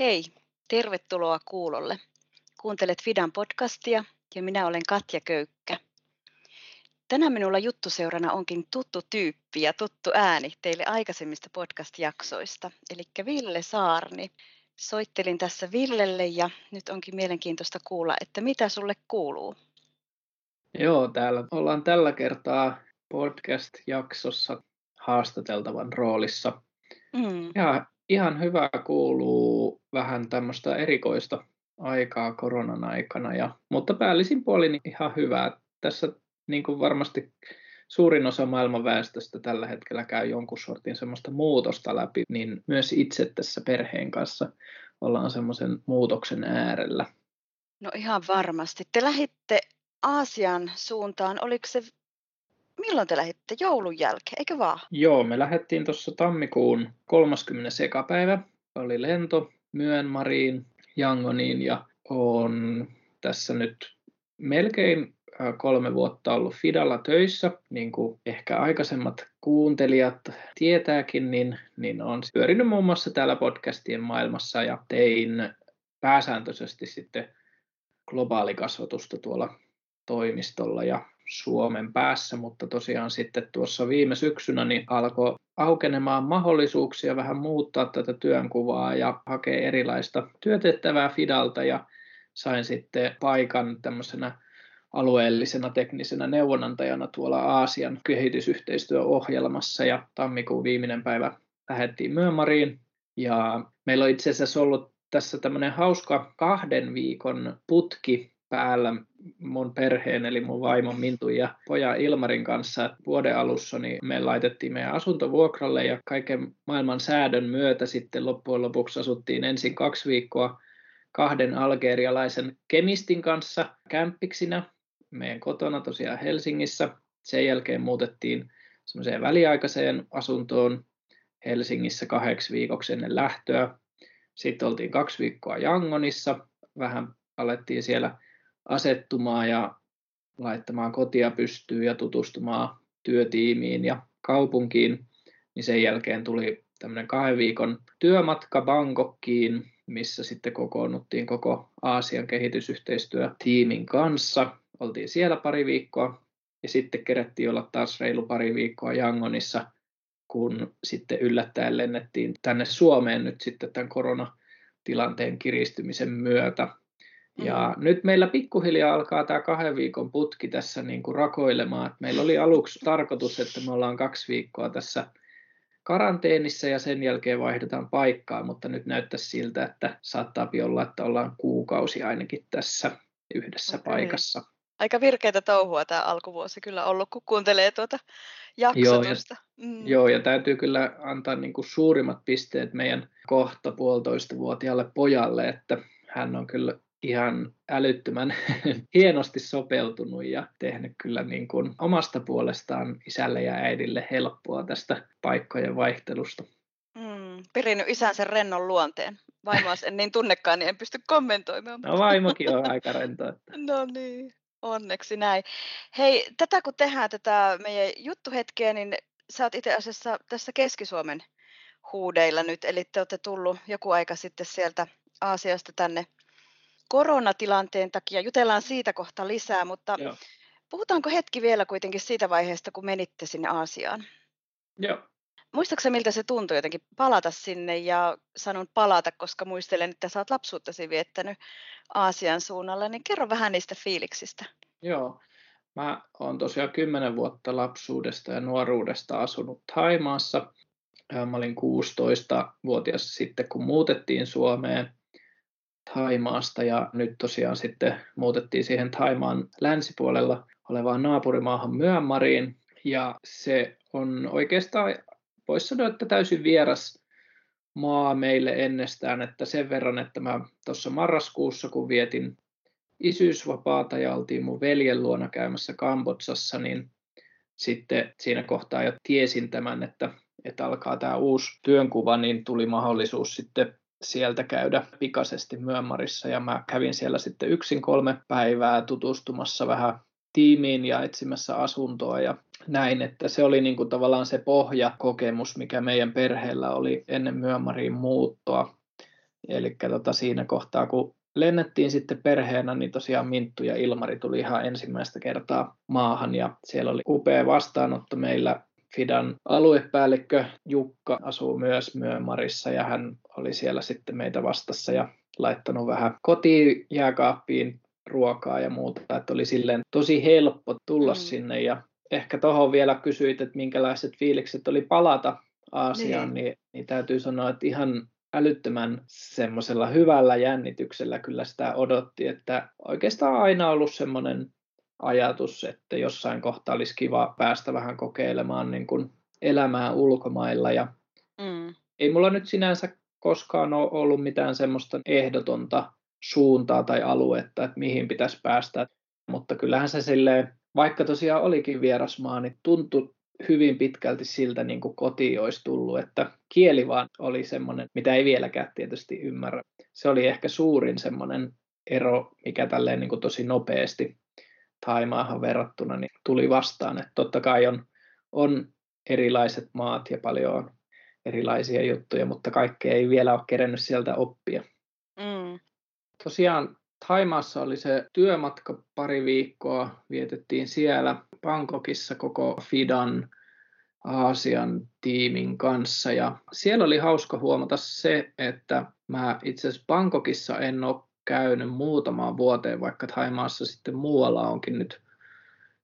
Hei, tervetuloa kuulolle. Kuuntelet Fidan podcastia ja minä olen Katja Köykkä. Tänään minulla juttuseurana onkin tuttu tyyppi ja tuttu ääni teille aikaisemmista podcast-jaksoista, eli Ville Saarni. Soittelin tässä Villelle ja nyt onkin mielenkiintoista kuulla, että mitä sulle kuuluu. Joo, täällä ollaan tällä kertaa podcast-jaksossa haastateltavan roolissa. Mm. Ja ihan hyvä kuuluu vähän tämmöistä erikoista aikaa koronan aikana, ja, mutta päällisin puolin ihan hyvää. Tässä niin kuin varmasti suurin osa maailman väestöstä tällä hetkellä käy jonkun sortin semmoista muutosta läpi, niin myös itse tässä perheen kanssa ollaan semmoisen muutoksen äärellä. No ihan varmasti. Te lähditte Aasian suuntaan. Oliko se, milloin te lähditte? Joulun jälkeen, eikö vaan? Joo, me lähdettiin tuossa tammikuun 30. sekapäivä. Oli lento Myönmariin, Jangoniin ja on tässä nyt melkein kolme vuotta ollut Fidalla töissä, niin kuin ehkä aikaisemmat kuuntelijat tietääkin, niin, niin on pyörinyt muun muassa täällä podcastien maailmassa ja tein pääsääntöisesti sitten globaalikasvatusta tuolla toimistolla ja Suomen päässä, mutta tosiaan sitten tuossa viime syksynä niin alkoi aukenemaan mahdollisuuksia vähän muuttaa tätä työnkuvaa ja hakea erilaista työtehtävää Fidalta ja sain sitten paikan tämmöisenä alueellisena teknisenä neuvonantajana tuolla Aasian kehitysyhteistyöohjelmassa ja tammikuun viimeinen päivä lähdettiin Myönmariin ja meillä on itse asiassa ollut tässä tämmöinen hauska kahden viikon putki päällä mun perheen, eli mun vaimon Mintu ja pojan Ilmarin kanssa vuoden alussa, niin me laitettiin meidän asuntovuokralle ja kaiken maailman säädön myötä sitten loppujen lopuksi asuttiin ensin kaksi viikkoa kahden algerialaisen kemistin kanssa kämppiksinä meidän kotona tosiaan Helsingissä. Sen jälkeen muutettiin semmoiseen väliaikaiseen asuntoon Helsingissä kahdeksi viikoksi ennen lähtöä. Sitten oltiin kaksi viikkoa Jangonissa, vähän alettiin siellä asettumaan ja laittamaan kotia pystyyn ja tutustumaan työtiimiin ja kaupunkiin, niin sen jälkeen tuli tämmöinen kahden viikon työmatka Bangkokkiin, missä sitten kokoonnuttiin koko Aasian kehitysyhteistyötiimin kanssa. Oltiin siellä pari viikkoa ja sitten kerättiin olla taas reilu pari viikkoa Jangonissa, kun sitten yllättäen lennettiin tänne Suomeen nyt sitten tämän koronatilanteen kiristymisen myötä. Ja mm. nyt meillä pikkuhiljaa alkaa tämä kahden viikon putki tässä niin kuin rakoilemaan. Meillä oli aluksi tarkoitus, että me ollaan kaksi viikkoa tässä karanteenissa ja sen jälkeen vaihdetaan paikkaa, mutta nyt näyttäisi siltä, että saattaa olla, että ollaan kuukausi ainakin tässä yhdessä okay. paikassa. Aika virkeitä touhua tämä alkuvuosi kyllä ollut, kun kuuntelee tuota jaksotusta. Joo, ja, mm. joo, ja täytyy kyllä antaa niin kuin suurimmat pisteet meidän kohta puolitoista vuotiaalle pojalle, että hän on kyllä ihan älyttömän hienosti sopeutunut ja tehnyt kyllä niin kuin omasta puolestaan isälle ja äidille helppoa tästä paikkojen vaihtelusta. Mm, perinnyt isänsä rennon luonteen. Vaimoa en niin tunnekaan, niin en pysty kommentoimaan. No vaimokin on aika rento. Että... No niin, onneksi näin. Hei, tätä kun tehdään tätä meidän juttuhetkeä, niin sä oot itse asiassa tässä Keski-Suomen huudeilla nyt, eli te olette tullut joku aika sitten sieltä Aasiasta tänne koronatilanteen takia. Jutellaan siitä kohta lisää, mutta Joo. puhutaanko hetki vielä kuitenkin siitä vaiheesta, kun menitte sinne Aasiaan? Joo. Muistaakseni miltä se tuntui jotenkin palata sinne ja sanon palata, koska muistelen, että sä oot lapsuuttasi viettänyt Aasian suunnalla, niin kerro vähän niistä fiiliksistä. Joo, mä oon tosiaan kymmenen vuotta lapsuudesta ja nuoruudesta asunut Taimaassa. Mä olin 16-vuotias sitten, kun muutettiin Suomeen. Thaimaasta ja nyt tosiaan sitten muutettiin siihen Thaimaan länsipuolella olevaan naapurimaahan Myanmariin. Ja se on oikeastaan, voisi sanoa, että täysin vieras maa meille ennestään, että sen verran, että mä tuossa marraskuussa, kun vietin isyysvapaata ja oltiin mun veljen luona käymässä Kambodsassa, niin sitten siinä kohtaa jo tiesin tämän, että, että alkaa tämä uusi työnkuva, niin tuli mahdollisuus sitten sieltä käydä pikaisesti Myönmarissa ja mä kävin siellä sitten yksin kolme päivää tutustumassa vähän tiimiin ja etsimässä asuntoa ja näin, että se oli niin kuin tavallaan se pohjakokemus, mikä meidän perheellä oli ennen Myönmariin muuttoa. Eli tota, siinä kohtaa, kun lennettiin sitten perheenä, niin tosiaan Minttu ja Ilmari tuli ihan ensimmäistä kertaa maahan ja siellä oli upea vastaanotto meillä. Fidan aluepäällikkö Jukka asuu myös Myömarissa ja hän oli siellä sitten meitä vastassa ja laittanut vähän kotiin jääkaappiin ruokaa ja muuta, että oli silleen tosi helppo tulla mm. sinne ja ehkä tuohon vielä kysyit, että minkälaiset fiilikset oli palata Aasiaan, niin. Niin, niin täytyy sanoa, että ihan älyttömän semmoisella hyvällä jännityksellä kyllä sitä odotti, että oikeastaan aina ollut semmoinen ajatus, että jossain kohtaa olisi kiva päästä vähän kokeilemaan niin kuin elämää ulkomailla ja mm. ei mulla nyt sinänsä koskaan ole ollut mitään semmoista ehdotonta suuntaa tai aluetta, että mihin pitäisi päästä, mutta kyllähän se silleen, vaikka tosiaan olikin vierasmaa, niin tuntui hyvin pitkälti siltä niin kuin kotiin olisi tullut, että kieli vaan oli semmoinen, mitä ei vieläkään tietysti ymmärrä. Se oli ehkä suurin semmoinen ero, mikä tälleen niin kuin tosi nopeasti Taimaahan verrattuna niin tuli vastaan. Että totta kai on, on erilaiset maat ja paljon on erilaisia juttuja, mutta kaikkea ei vielä ole kerennyt sieltä oppia. Mm. Tosiaan Taimaassa oli se työmatka pari viikkoa, vietettiin siellä Bangkokissa koko Fidan Aasian tiimin kanssa. Ja siellä oli hauska huomata se, että mä itse asiassa Bangkokissa en ole käynyt muutamaan vuoteen, vaikka Taimaassa sitten muualla onkin nyt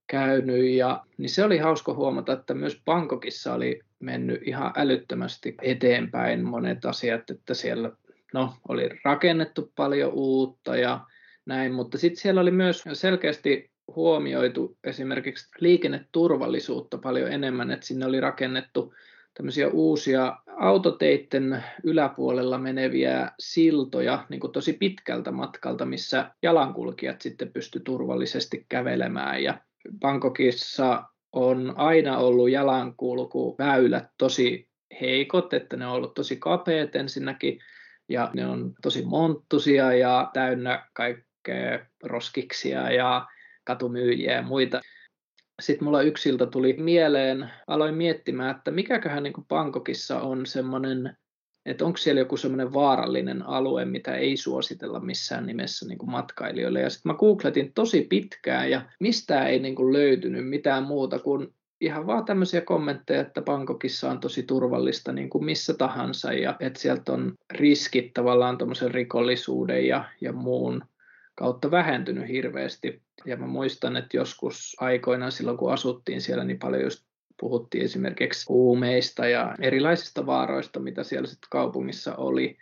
käynyt. Ja, niin se oli hauska huomata, että myös Bangkokissa oli mennyt ihan älyttömästi eteenpäin monet asiat, että siellä no, oli rakennettu paljon uutta ja näin, mutta sitten siellä oli myös selkeästi huomioitu esimerkiksi liikenneturvallisuutta paljon enemmän, että sinne oli rakennettu tämmöisiä uusia autoteitten yläpuolella meneviä siltoja niin kuin tosi pitkältä matkalta, missä jalankulkijat sitten pysty turvallisesti kävelemään. Ja Bangkokissa on aina ollut jalankulkuväylät tosi heikot, että ne on ollut tosi kapeat ensinnäkin, ja ne on tosi monttusia ja täynnä kaikkea roskiksia ja katumyyjiä ja muita. Sitten mulla yksiltä tuli mieleen, aloin miettimään, että mikäköhän niin Bangkokissa on semmoinen, että onko siellä joku semmoinen vaarallinen alue, mitä ei suositella missään nimessä niin kuin matkailijoille. Ja sitten mä googletin tosi pitkään ja mistään ei niin kuin löytynyt mitään muuta kuin ihan vaan tämmöisiä kommentteja, että Bangkokissa on tosi turvallista niin kuin missä tahansa ja että sieltä on riskit tavallaan rikollisuuden ja, ja muun kautta vähentynyt hirveästi. Ja mä muistan, että joskus aikoinaan silloin, kun asuttiin siellä, niin paljon just puhuttiin esimerkiksi huumeista ja erilaisista vaaroista, mitä siellä sitten kaupungissa oli.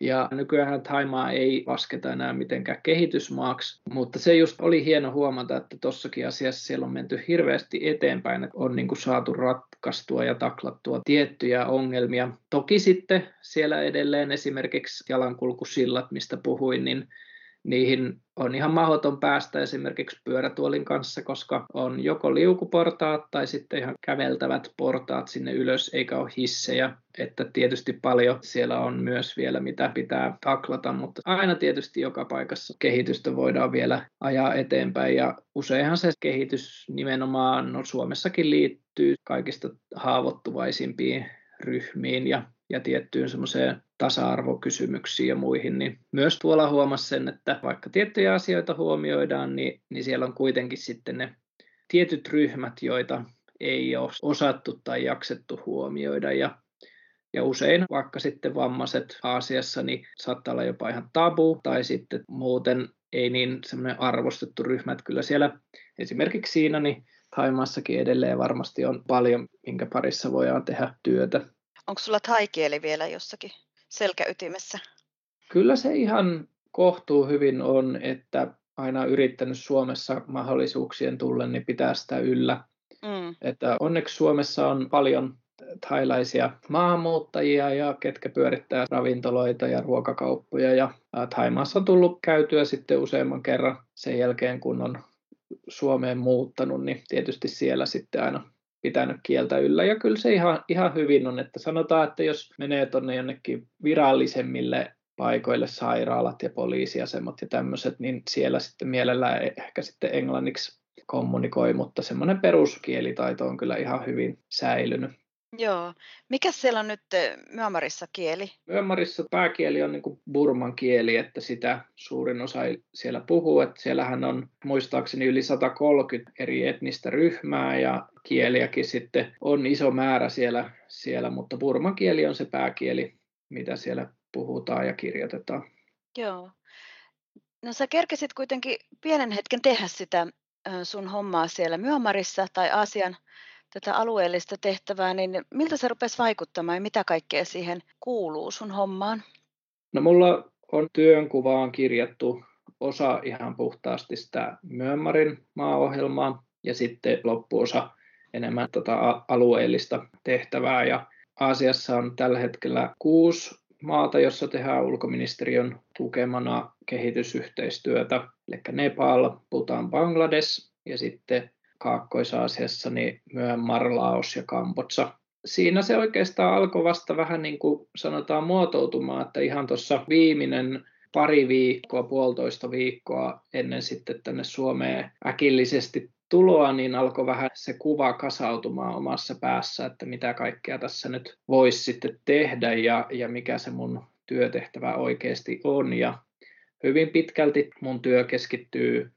Ja nykyään Taimaa ei lasketa enää mitenkään kehitysmaaksi, mutta se just oli hieno huomata, että tuossakin asiassa siellä on menty hirveästi eteenpäin, että on niin kuin saatu ratkaistua ja taklattua tiettyjä ongelmia. Toki sitten siellä edelleen esimerkiksi jalankulkusillat, mistä puhuin, niin niihin on ihan mahdoton päästä esimerkiksi pyörätuolin kanssa, koska on joko liukuportaat tai sitten ihan käveltävät portaat sinne ylös, eikä ole hissejä. Että tietysti paljon siellä on myös vielä, mitä pitää taklata, mutta aina tietysti joka paikassa kehitystä voidaan vielä ajaa eteenpäin. Ja useinhan se kehitys nimenomaan no Suomessakin liittyy kaikista haavoittuvaisimpiin ryhmiin ja ja tiettyyn semmoiseen tasa-arvokysymyksiin ja muihin, niin myös tuolla huomasi sen, että vaikka tiettyjä asioita huomioidaan, niin, niin siellä on kuitenkin sitten ne tietyt ryhmät, joita ei ole osattu tai jaksettu huomioida. Ja ja usein vaikka sitten vammaiset Aasiassa niin saattaa olla jopa ihan tabu tai sitten muuten ei niin semmoinen arvostettu ryhmä, että kyllä siellä esimerkiksi siinä niin Taimaassakin edelleen varmasti on paljon, minkä parissa voidaan tehdä työtä. Onko sulla taikieli vielä jossakin selkäytimessä? Kyllä se ihan kohtuu hyvin on, että aina yrittänyt Suomessa mahdollisuuksien tullen, niin pitää sitä yllä. Mm. Että onneksi Suomessa on paljon thailaisia maahanmuuttajia ja ketkä pyörittää ravintoloita ja ruokakauppoja. Ja Thaimaassa on tullut käytyä sitten useamman kerran sen jälkeen, kun on Suomeen muuttanut, niin tietysti siellä sitten aina pitänyt kieltä yllä. Ja kyllä se ihan, ihan hyvin on, että sanotaan, että jos menee tuonne jonnekin virallisemmille paikoille, sairaalat ja poliisiasemat ja tämmöiset, niin siellä sitten mielellään ehkä sitten englanniksi kommunikoi, mutta semmoinen peruskielitaito on kyllä ihan hyvin säilynyt. Joo. Mikä siellä on nyt Myanmarissa kieli? Myanmarissa pääkieli on niin kuin burman kieli, että sitä suurin osa siellä puhuu. Että siellähän on muistaakseni yli 130 eri etnistä ryhmää ja kieliäkin sitten on iso määrä siellä, siellä mutta burman kieli on se pääkieli, mitä siellä puhutaan ja kirjoitetaan. Joo. No sä kerkesit kuitenkin pienen hetken tehdä sitä sun hommaa siellä Myanmarissa tai Aasian tätä alueellista tehtävää, niin miltä se rupesi vaikuttamaan ja mitä kaikkea siihen kuuluu sun hommaan? No mulla on työnkuvaan kirjattu osa ihan puhtaasti sitä Myönmarin maaohjelmaa ja sitten loppuosa enemmän tota alueellista tehtävää. Ja Aasiassa on tällä hetkellä kuusi maata, jossa tehdään ulkoministeriön tukemana kehitysyhteistyötä, eli Nepal, Bhutan, Bangladesh ja sitten Kaakkois-Aasiassa niin Myanmar, Laos ja Kambotsa. Siinä se oikeastaan alkoi vasta vähän niin kuin sanotaan muotoutumaan, että ihan tuossa viimeinen pari viikkoa, puolitoista viikkoa ennen sitten tänne Suomeen äkillisesti tuloa, niin alkoi vähän se kuva kasautumaan omassa päässä, että mitä kaikkea tässä nyt voisi sitten tehdä ja, ja mikä se mun työtehtävä oikeasti on. Ja hyvin pitkälti mun työ keskittyy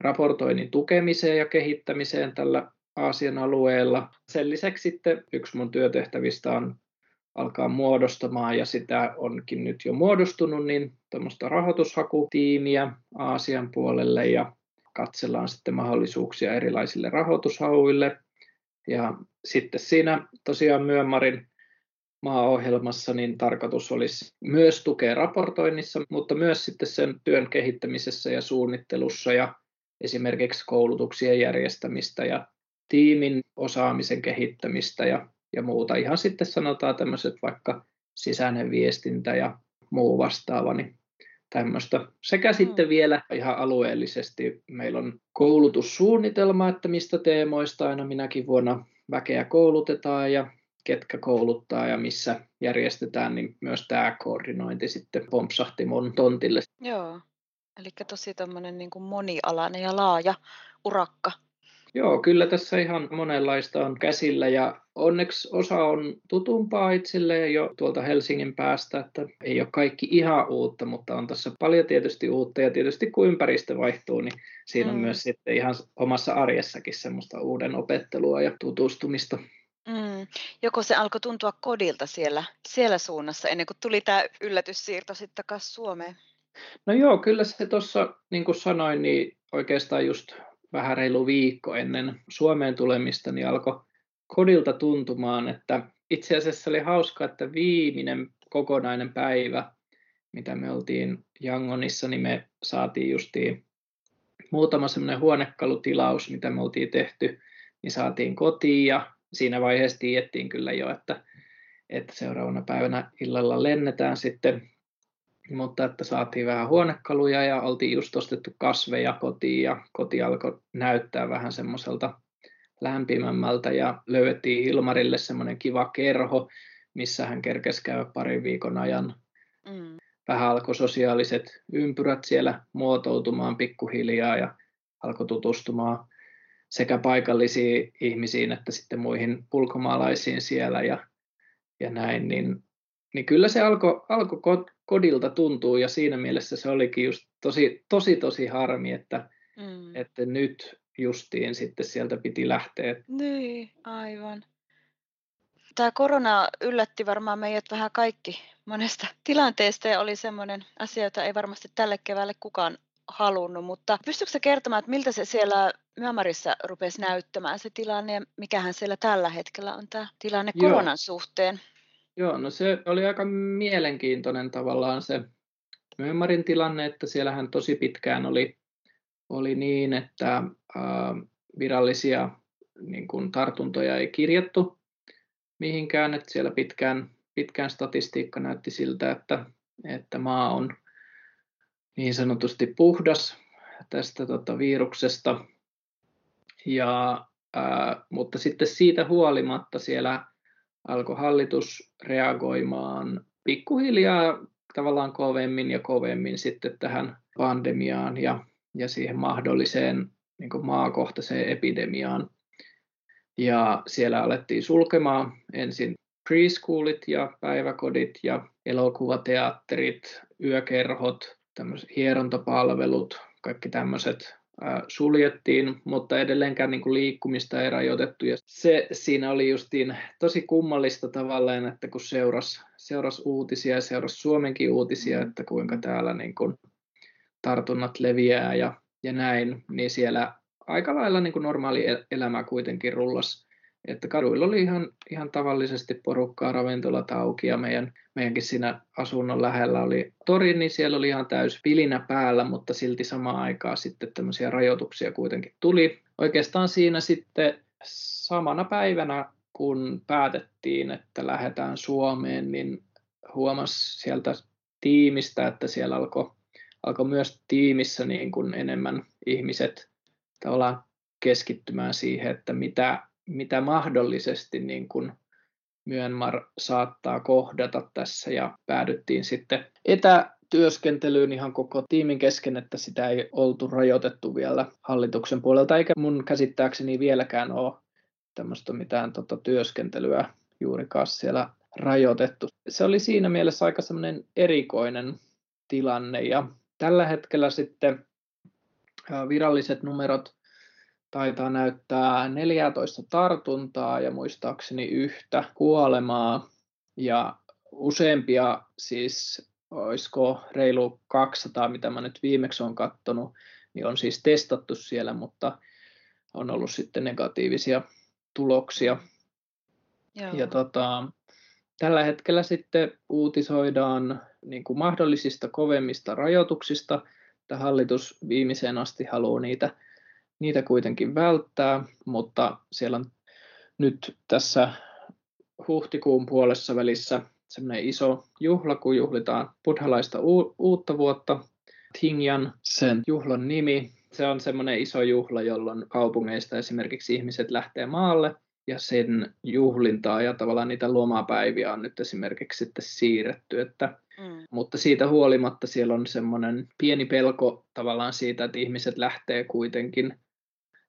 raportoinnin tukemiseen ja kehittämiseen tällä Aasian alueella. Sen lisäksi sitten yksi mun työtehtävistä on alkaa muodostamaan ja sitä onkin nyt jo muodostunut, niin tuommoista rahoitushakutiimiä Aasian puolelle ja katsellaan sitten mahdollisuuksia erilaisille rahoitushauille. Ja sitten siinä tosiaan Myönmarin maaohjelmassa niin tarkoitus olisi myös tukea raportoinnissa, mutta myös sitten sen työn kehittämisessä ja suunnittelussa ja esimerkiksi koulutuksien järjestämistä ja tiimin osaamisen kehittämistä ja, ja muuta. Ihan sitten sanotaan tämmöiset vaikka sisäinen viestintä ja muu vastaava, niin tämmöistä. Sekä mm. sitten vielä ihan alueellisesti meillä on koulutussuunnitelma, että mistä teemoista aina minäkin vuonna väkeä koulutetaan ja ketkä kouluttaa ja missä järjestetään, niin myös tämä koordinointi sitten pompsahti mun tontille. Joo, eli tosi tämmöinen niin kuin monialainen ja laaja urakka. Joo, kyllä tässä ihan monenlaista on käsillä ja onneksi osa on tutumpaa itselleen jo tuolta Helsingin päästä, että ei ole kaikki ihan uutta, mutta on tässä paljon tietysti uutta ja tietysti kun ympäristö vaihtuu, niin siinä mm. on myös sitten ihan omassa arjessakin semmoista uuden opettelua ja tutustumista. Mm. Joko se alkoi tuntua kodilta siellä, siellä suunnassa ennen kuin tuli tämä yllätyssiirto sitten takaisin Suomeen? No joo, kyllä se tuossa, niin kuin sanoin, niin oikeastaan just vähän reilu viikko ennen Suomeen tulemista, niin alkoi kodilta tuntumaan, että itse asiassa oli hauska, että viimeinen kokonainen päivä, mitä me oltiin Jangonissa, niin me saatiin justiin muutama semmoinen huonekalutilaus, mitä me oltiin tehty, niin saatiin kotiin ja siinä vaiheessa tiedettiin kyllä jo, että, että seuraavana päivänä illalla lennetään sitten. Mutta että saatiin vähän huonekaluja ja oltiin just ostettu kasveja kotiin ja koti alkoi näyttää vähän semmoiselta lämpimämmältä ja löydettiin Hilmarille semmoinen kiva kerho, missä hän kerkesi käydä parin viikon ajan. Mm. Vähän alkoi sosiaaliset ympyrät siellä muotoutumaan pikkuhiljaa ja alkoi tutustumaan sekä paikallisiin ihmisiin että sitten muihin ulkomaalaisiin siellä ja, ja näin, niin, niin kyllä se alkoi alko kodilta tuntuu ja siinä mielessä se olikin just tosi, tosi, tosi harmi, että, mm. että nyt justiin sitten sieltä piti lähteä. Niin, aivan. Tämä korona yllätti varmaan meidät vähän kaikki monesta tilanteesta ja oli semmoinen asia, jota ei varmasti tälle keväälle kukaan halunnut, mutta pystytkö kertomaan, että miltä se siellä Myanmarissa rupesi näyttämään se tilanne ja mikähän siellä tällä hetkellä on tämä tilanne Joo. koronan suhteen? Joo, no se oli aika mielenkiintoinen tavallaan se Myanmarin tilanne, että siellähän tosi pitkään oli, oli niin, että virallisia niin kuin tartuntoja ei kirjattu mihinkään, että siellä pitkään, pitkään statistiikka näytti siltä, että, että maa on niin sanotusti puhdas tästä tota, viruksesta, ja, ää, mutta sitten siitä huolimatta siellä alkoi hallitus reagoimaan pikkuhiljaa tavallaan kovemmin ja kovemmin sitten tähän pandemiaan ja, ja siihen mahdolliseen niin maakohtaiseen epidemiaan. Ja siellä alettiin sulkemaan ensin preschoolit ja päiväkodit ja elokuvateatterit, yökerhot, tämmöiset hierontapalvelut, kaikki tämmöiset suljettiin, mutta edelleenkään niin kuin liikkumista ei rajoitettu. Ja se siinä oli justiin tosi kummallista tavallaan, että kun seurasi, seurasi uutisia ja seurasi Suomenkin uutisia, mm. että kuinka täällä niin kuin tartunnat leviää ja, ja näin, niin siellä aika lailla niin kuin normaali elämä kuitenkin rullasi että kaduilla oli ihan, ihan tavallisesti porukkaa, ravintolat auki ja meidän, meidänkin siinä asunnon lähellä oli tori, niin siellä oli ihan täys pilinä päällä, mutta silti samaan aikaan sitten tämmöisiä rajoituksia kuitenkin tuli. Oikeastaan siinä sitten samana päivänä, kun päätettiin, että lähdetään Suomeen, niin huomasi sieltä tiimistä, että siellä alkoi alkoi myös tiimissä niin kuin enemmän ihmiset tavallaan keskittymään siihen, että mitä mitä mahdollisesti niin kuin Myanmar saattaa kohdata tässä ja päädyttiin sitten etätyöskentelyyn ihan koko tiimin kesken, että sitä ei oltu rajoitettu vielä hallituksen puolelta, eikä mun käsittääkseni vieläkään ole tämmöistä mitään tota työskentelyä juurikaan siellä rajoitettu. Se oli siinä mielessä aika semmoinen erikoinen tilanne ja tällä hetkellä sitten viralliset numerot taitaa näyttää 14 tartuntaa ja muistaakseni yhtä kuolemaa ja useampia siis olisiko reilu 200, mitä mä nyt viimeksi olen katsonut, niin on siis testattu siellä, mutta on ollut sitten negatiivisia tuloksia. Joo. Ja tota, tällä hetkellä sitten uutisoidaan niin kuin mahdollisista kovemmista rajoituksista, että hallitus viimeiseen asti haluaa niitä niitä kuitenkin välttää, mutta siellä on nyt tässä huhtikuun puolessa välissä semmoinen iso juhla, kun juhlitaan buddhalaista u- uutta vuotta. Tingyan, sen juhlan nimi. Se on semmoinen iso juhla, jolloin kaupungeista esimerkiksi ihmiset lähtee maalle ja sen juhlintaa ja tavallaan niitä lomapäiviä on nyt esimerkiksi sitten siirretty, että Mm. Mutta siitä huolimatta siellä on semmoinen pieni pelko tavallaan siitä, että ihmiset lähtee kuitenkin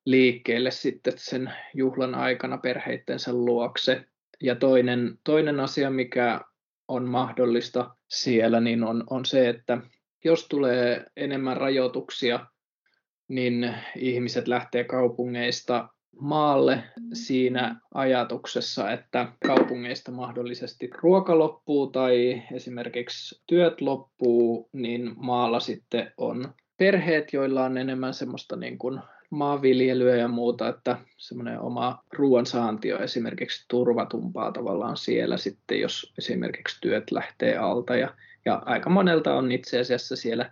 liikkeelle sitten sen juhlan aikana perheittensä luokse. Ja toinen, toinen asia, mikä on mahdollista siellä, niin on, on se, että jos tulee enemmän rajoituksia, niin ihmiset lähtee kaupungeista maalle siinä ajatuksessa, että kaupungeista mahdollisesti ruoka loppuu tai esimerkiksi työt loppuu, niin maalla sitten on perheet, joilla on enemmän semmoista niin kuin maanviljelyä ja muuta, että semmoinen oma ruoansaanti on esimerkiksi turvatumpaa tavallaan siellä sitten, jos esimerkiksi työt lähtee alta ja, ja aika monelta on itse asiassa siellä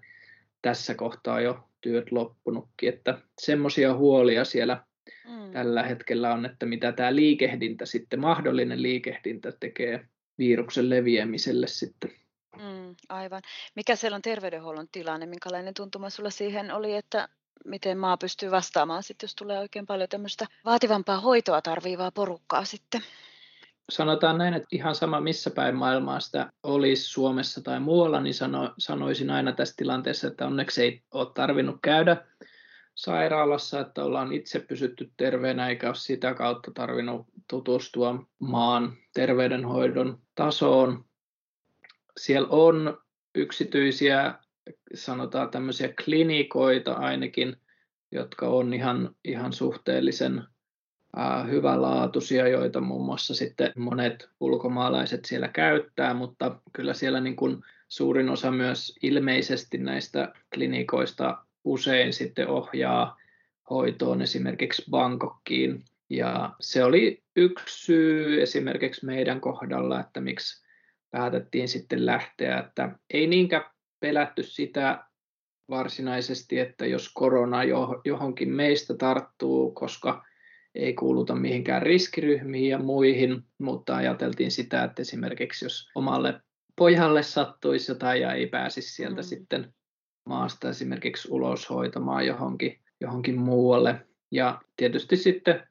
tässä kohtaa jo työt loppunutkin, että semmoisia huolia siellä mm. Tällä hetkellä on, että mitä tämä liikehdintä sitten, mahdollinen liikehdintä tekee viruksen leviämiselle sitten. Mm, aivan. Mikä siellä on terveydenhuollon tilanne? Minkälainen tuntuma sulla siihen oli, että miten maa pystyy vastaamaan, sit, jos tulee oikein paljon tämmöistä vaativampaa hoitoa tarviivaa porukkaa sitten? Sanotaan näin, että ihan sama missä päin maailmaa sitä olisi Suomessa tai muualla, niin sano, sanoisin aina tässä tilanteessa, että onneksi ei ole tarvinnut käydä sairaalassa, että ollaan itse pysytty terveenä eikä ole sitä kautta tarvinnut tutustua maan terveydenhoidon tasoon. Siellä on yksityisiä sanotaan tämmöisiä klinikoita ainakin, jotka on ihan, ihan suhteellisen ää, hyvälaatuisia, joita muun muassa sitten monet ulkomaalaiset siellä käyttää, mutta kyllä siellä niin kuin suurin osa myös ilmeisesti näistä klinikoista usein sitten ohjaa hoitoon esimerkiksi Bangkokkiin. Ja se oli yksi syy esimerkiksi meidän kohdalla, että miksi päätettiin sitten lähteä, että ei niinkään pelätty sitä varsinaisesti, että jos korona johonkin meistä tarttuu, koska ei kuuluta mihinkään riskiryhmiin ja muihin, mutta ajateltiin sitä, että esimerkiksi jos omalle pojalle sattuisi jotain ja ei pääsisi sieltä mm. sitten maasta esimerkiksi ulos hoitamaan johonkin, johonkin muualle. Ja tietysti sitten,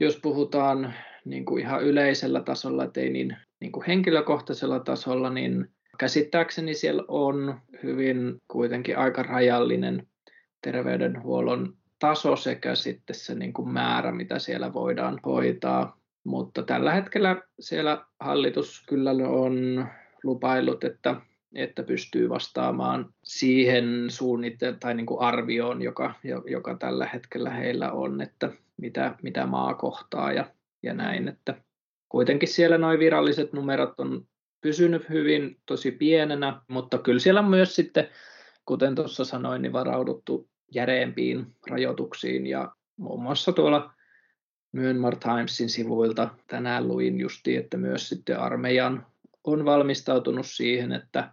jos puhutaan niin kuin ihan yleisellä tasolla, että ei niin, niin kuin henkilökohtaisella tasolla, niin Käsittääkseni siellä on hyvin kuitenkin aika rajallinen terveydenhuollon taso sekä sitten se niin kuin määrä, mitä siellä voidaan hoitaa. Mutta tällä hetkellä siellä hallitus kyllä on lupaillut, että, että pystyy vastaamaan siihen suunnite- tai niin kuin arvioon, joka, joka tällä hetkellä heillä on, että mitä, mitä maa kohtaa ja, ja näin. Että kuitenkin siellä nuo viralliset numerot on pysynyt hyvin tosi pienenä, mutta kyllä siellä on myös sitten, kuten tuossa sanoin, niin varauduttu järeempiin rajoituksiin ja muun muassa tuolla Myanmar Timesin sivuilta tänään luin justi, että myös sitten armeijan on valmistautunut siihen, että,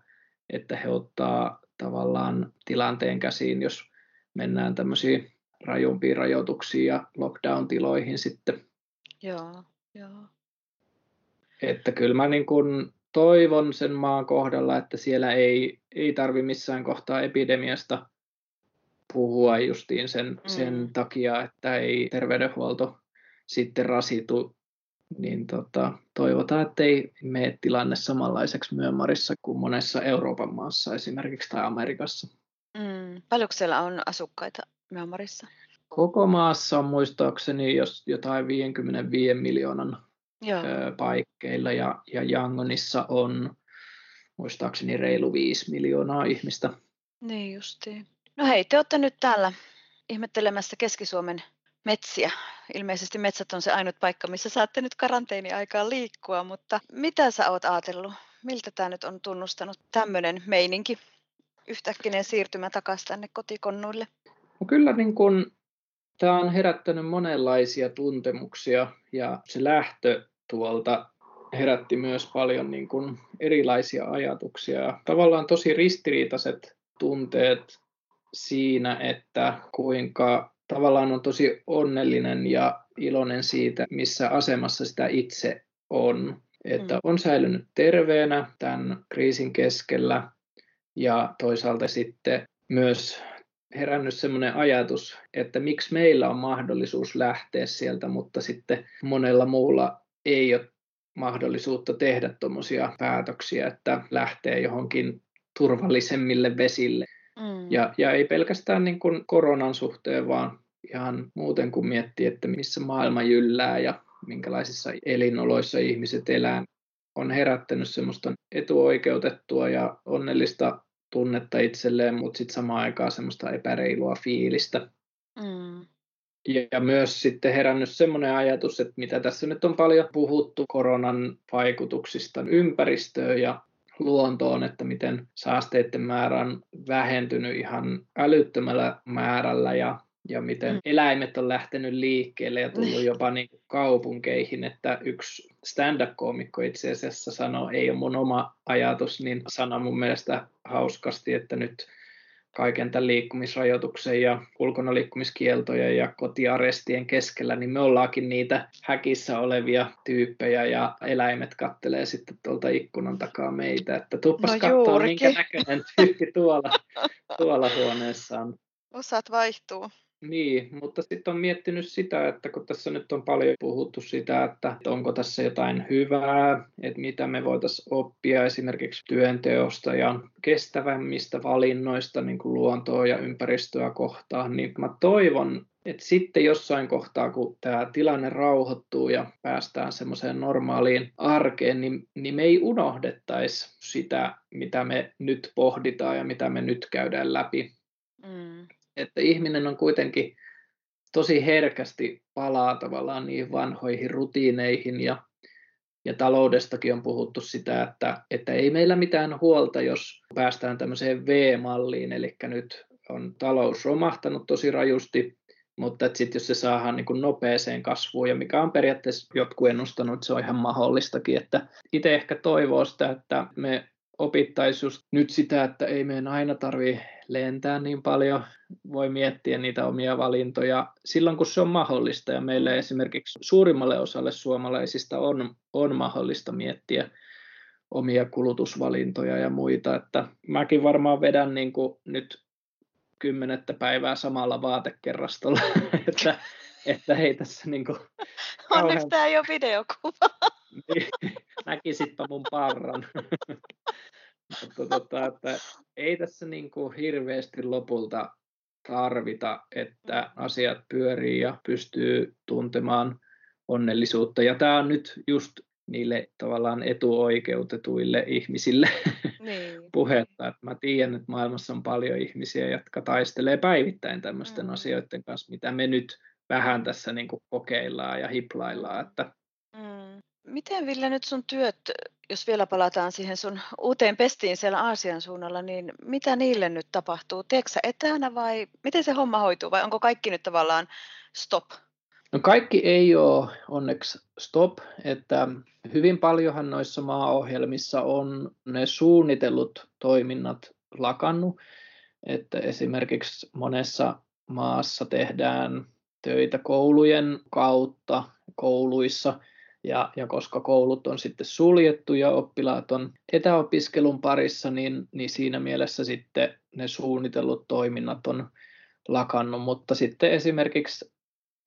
että he ottaa tavallaan tilanteen käsiin, jos mennään tämmöisiin rajumpiin rajoituksiin ja lockdown-tiloihin sitten. Joo, joo. Että kyllä mä niin kuin toivon sen maan kohdalla, että siellä ei, ei tarvi missään kohtaa epidemiasta puhua justiin sen, mm. sen takia, että ei terveydenhuolto sitten rasitu, niin tota, toivotaan, että ei mene tilanne samanlaiseksi Myönmarissa kuin monessa Euroopan maassa esimerkiksi tai Amerikassa. Mm. Paljonko siellä on asukkaita Myönmarissa? Koko maassa on muistaakseni jos jotain 55 miljoonan Joo. paikkeilla ja, ja Yangonissa on muistaakseni reilu 5 miljoonaa ihmistä. Niin justiin. No hei, te olette nyt täällä ihmettelemässä Keski-Suomen metsiä. Ilmeisesti metsät on se ainut paikka, missä saatte nyt karanteeniaikaan liikkua, mutta mitä sä oot ajatellut? Miltä tämä nyt on tunnustanut tämmöinen meininki? Yhtäkkinen siirtymä takaisin tänne kotikonnuille? No kyllä niin kun, tämä on herättänyt monenlaisia tuntemuksia ja se lähtö tuolta herätti myös paljon niin kun, erilaisia ajatuksia. Tavallaan tosi ristiriitaiset tunteet siinä, että kuinka tavallaan on tosi onnellinen ja iloinen siitä, missä asemassa sitä itse on. Että mm. on säilynyt terveenä tämän kriisin keskellä ja toisaalta sitten myös herännyt sellainen ajatus, että miksi meillä on mahdollisuus lähteä sieltä, mutta sitten monella muulla ei ole mahdollisuutta tehdä tuommoisia päätöksiä, että lähtee johonkin turvallisemmille vesille. Mm. Ja, ja ei pelkästään niin kuin koronan suhteen, vaan ihan muuten kun miettii, että missä maailma jyllää ja minkälaisissa elinoloissa ihmiset elää, on herättänyt semmoista etuoikeutettua ja onnellista tunnetta itselleen, mutta sitten samaan aikaan semmoista epäreilua fiilistä. Mm. Ja myös sitten herännyt semmoinen ajatus, että mitä tässä nyt on paljon puhuttu koronan vaikutuksista ympäristöön ja luontoon, että miten saasteiden määrä on vähentynyt ihan älyttömällä määrällä ja, ja miten mm. eläimet on lähtenyt liikkeelle ja tullut jopa niin kaupunkeihin, että yksi stand-up-koomikko itse asiassa sanoi, ei ole mun oma ajatus, niin sanoi mun mielestä hauskasti, että nyt kaiken tämän liikkumisrajoituksen ja ulkona liikkumiskieltojen ja kotiarestien keskellä, niin me ollaankin niitä häkissä olevia tyyppejä ja eläimet kattelee sitten tuolta ikkunan takaa meitä, että tuppas no katsoa minkä näköinen tyyppi tuolla, tuolla huoneessa on. Osat vaihtuu. Niin, mutta sitten on miettinyt sitä, että kun tässä nyt on paljon puhuttu sitä, että onko tässä jotain hyvää, että mitä me voitaisiin oppia esimerkiksi työnteosta ja kestävämmistä valinnoista niin kuin luontoa ja ympäristöä kohtaan, niin mä toivon, että sitten jossain kohtaa, kun tämä tilanne rauhoittuu ja päästään semmoiseen normaaliin arkeen, niin, niin me ei unohdettaisi sitä, mitä me nyt pohditaan ja mitä me nyt käydään läpi. Mm että ihminen on kuitenkin tosi herkästi palaa tavallaan niihin vanhoihin rutiineihin ja, ja taloudestakin on puhuttu sitä, että, että ei meillä mitään huolta, jos päästään tämmöiseen V-malliin, eli nyt on talous romahtanut tosi rajusti, mutta sitten jos se saadaan niin kuin nopeeseen kasvuun, ja mikä on periaatteessa jotkut ennustanut, että se on ihan mahdollistakin, että itse ehkä toivoo sitä, että me opittaisiin just nyt sitä, että ei meidän aina tarvitse lentää niin paljon, voi miettiä niitä omia valintoja silloin, kun se on mahdollista. Ja meille esimerkiksi suurimmalle osalle suomalaisista on, on mahdollista miettiä omia kulutusvalintoja ja muita. Että mäkin varmaan vedän niin kuin nyt kymmenettä päivää samalla vaatekerrastolla, että, että ei tässä niin kuin Onneksi tämä ei ole videokuva. Niin, näkisitpä mun parran. Mutta tota, että ei tässä niin kuin hirveästi lopulta tarvita, että asiat pyörii ja pystyy tuntemaan onnellisuutta. Ja tämä on nyt just niille tavallaan etuoikeutetuille ihmisille niin. puhetta. Että mä tiedän, että maailmassa on paljon ihmisiä, jotka taistelee päivittäin tämmöisten mm. asioiden kanssa, mitä me nyt vähän tässä niin kuin kokeillaan ja hiplaillaan. Että... Miten Ville nyt sun työt, jos vielä palataan siihen sun uuteen pestiin siellä Aasian suunnalla, niin mitä niille nyt tapahtuu? Teekö etänä vai miten se homma hoituu vai onko kaikki nyt tavallaan stop? No kaikki ei ole onneksi stop, että hyvin paljonhan noissa maaohjelmissa on ne suunnitellut toiminnat lakannut, että esimerkiksi monessa maassa tehdään töitä koulujen kautta kouluissa, ja, ja koska koulut on sitten suljettu ja oppilaat on etäopiskelun parissa, niin, niin siinä mielessä sitten ne suunnitellut toiminnat on lakannut, mutta sitten esimerkiksi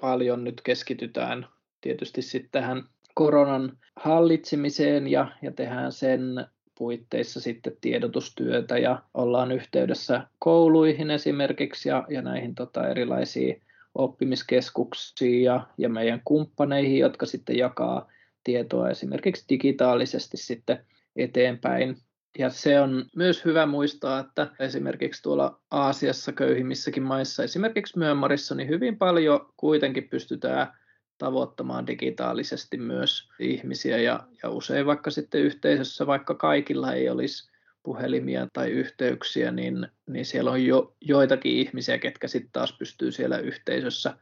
paljon nyt keskitytään tietysti sitten tähän koronan hallitsemiseen ja, ja tehdään sen puitteissa sitten tiedotustyötä ja ollaan yhteydessä kouluihin esimerkiksi ja, ja näihin tota erilaisiin oppimiskeskuksiin ja, ja meidän kumppaneihin, jotka sitten jakaa tietoa esimerkiksi digitaalisesti sitten eteenpäin. Ja se on myös hyvä muistaa, että esimerkiksi tuolla Aasiassa köyhimmissäkin maissa, esimerkiksi Myönmarissa, niin hyvin paljon kuitenkin pystytään tavoittamaan digitaalisesti myös ihmisiä ja, ja usein vaikka sitten yhteisössä, vaikka kaikilla ei olisi puhelimia tai yhteyksiä, niin, niin siellä on jo joitakin ihmisiä, ketkä sitten taas pystyy siellä yhteisössä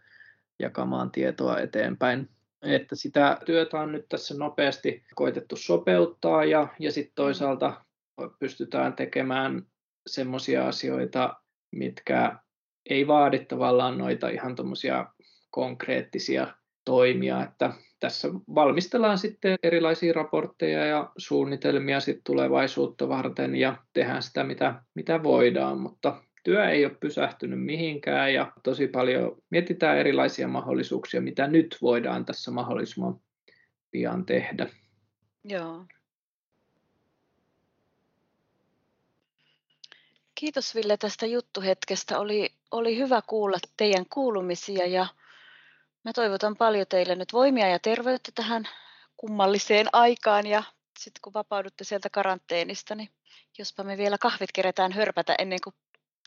jakamaan tietoa eteenpäin. Että sitä työtä on nyt tässä nopeasti koitettu sopeuttaa ja, ja sitten toisaalta pystytään tekemään semmoisia asioita, mitkä ei vaadi tavallaan noita ihan konkreettisia toimia, että tässä valmistellaan sitten erilaisia raportteja ja suunnitelmia sitten tulevaisuutta varten ja tehdään sitä, mitä, mitä voidaan, mutta työ ei ole pysähtynyt mihinkään ja tosi paljon mietitään erilaisia mahdollisuuksia, mitä nyt voidaan tässä mahdollisimman pian tehdä. Joo. Kiitos Ville tästä juttuhetkestä. Oli, oli hyvä kuulla teidän kuulumisia ja Mä toivotan paljon teille nyt voimia ja terveyttä tähän kummalliseen aikaan ja sitten kun vapaudutte sieltä karanteenista, niin jospa me vielä kahvit keretään hörpätä ennen kuin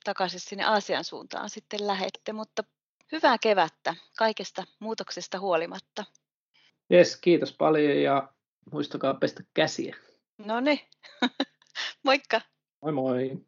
takaisin sinne Aasian suuntaan sitten lähette, mutta hyvää kevättä kaikesta muutoksesta huolimatta. Yes, kiitos paljon ja muistakaa pestä käsiä. No niin, moikka. Moi moi.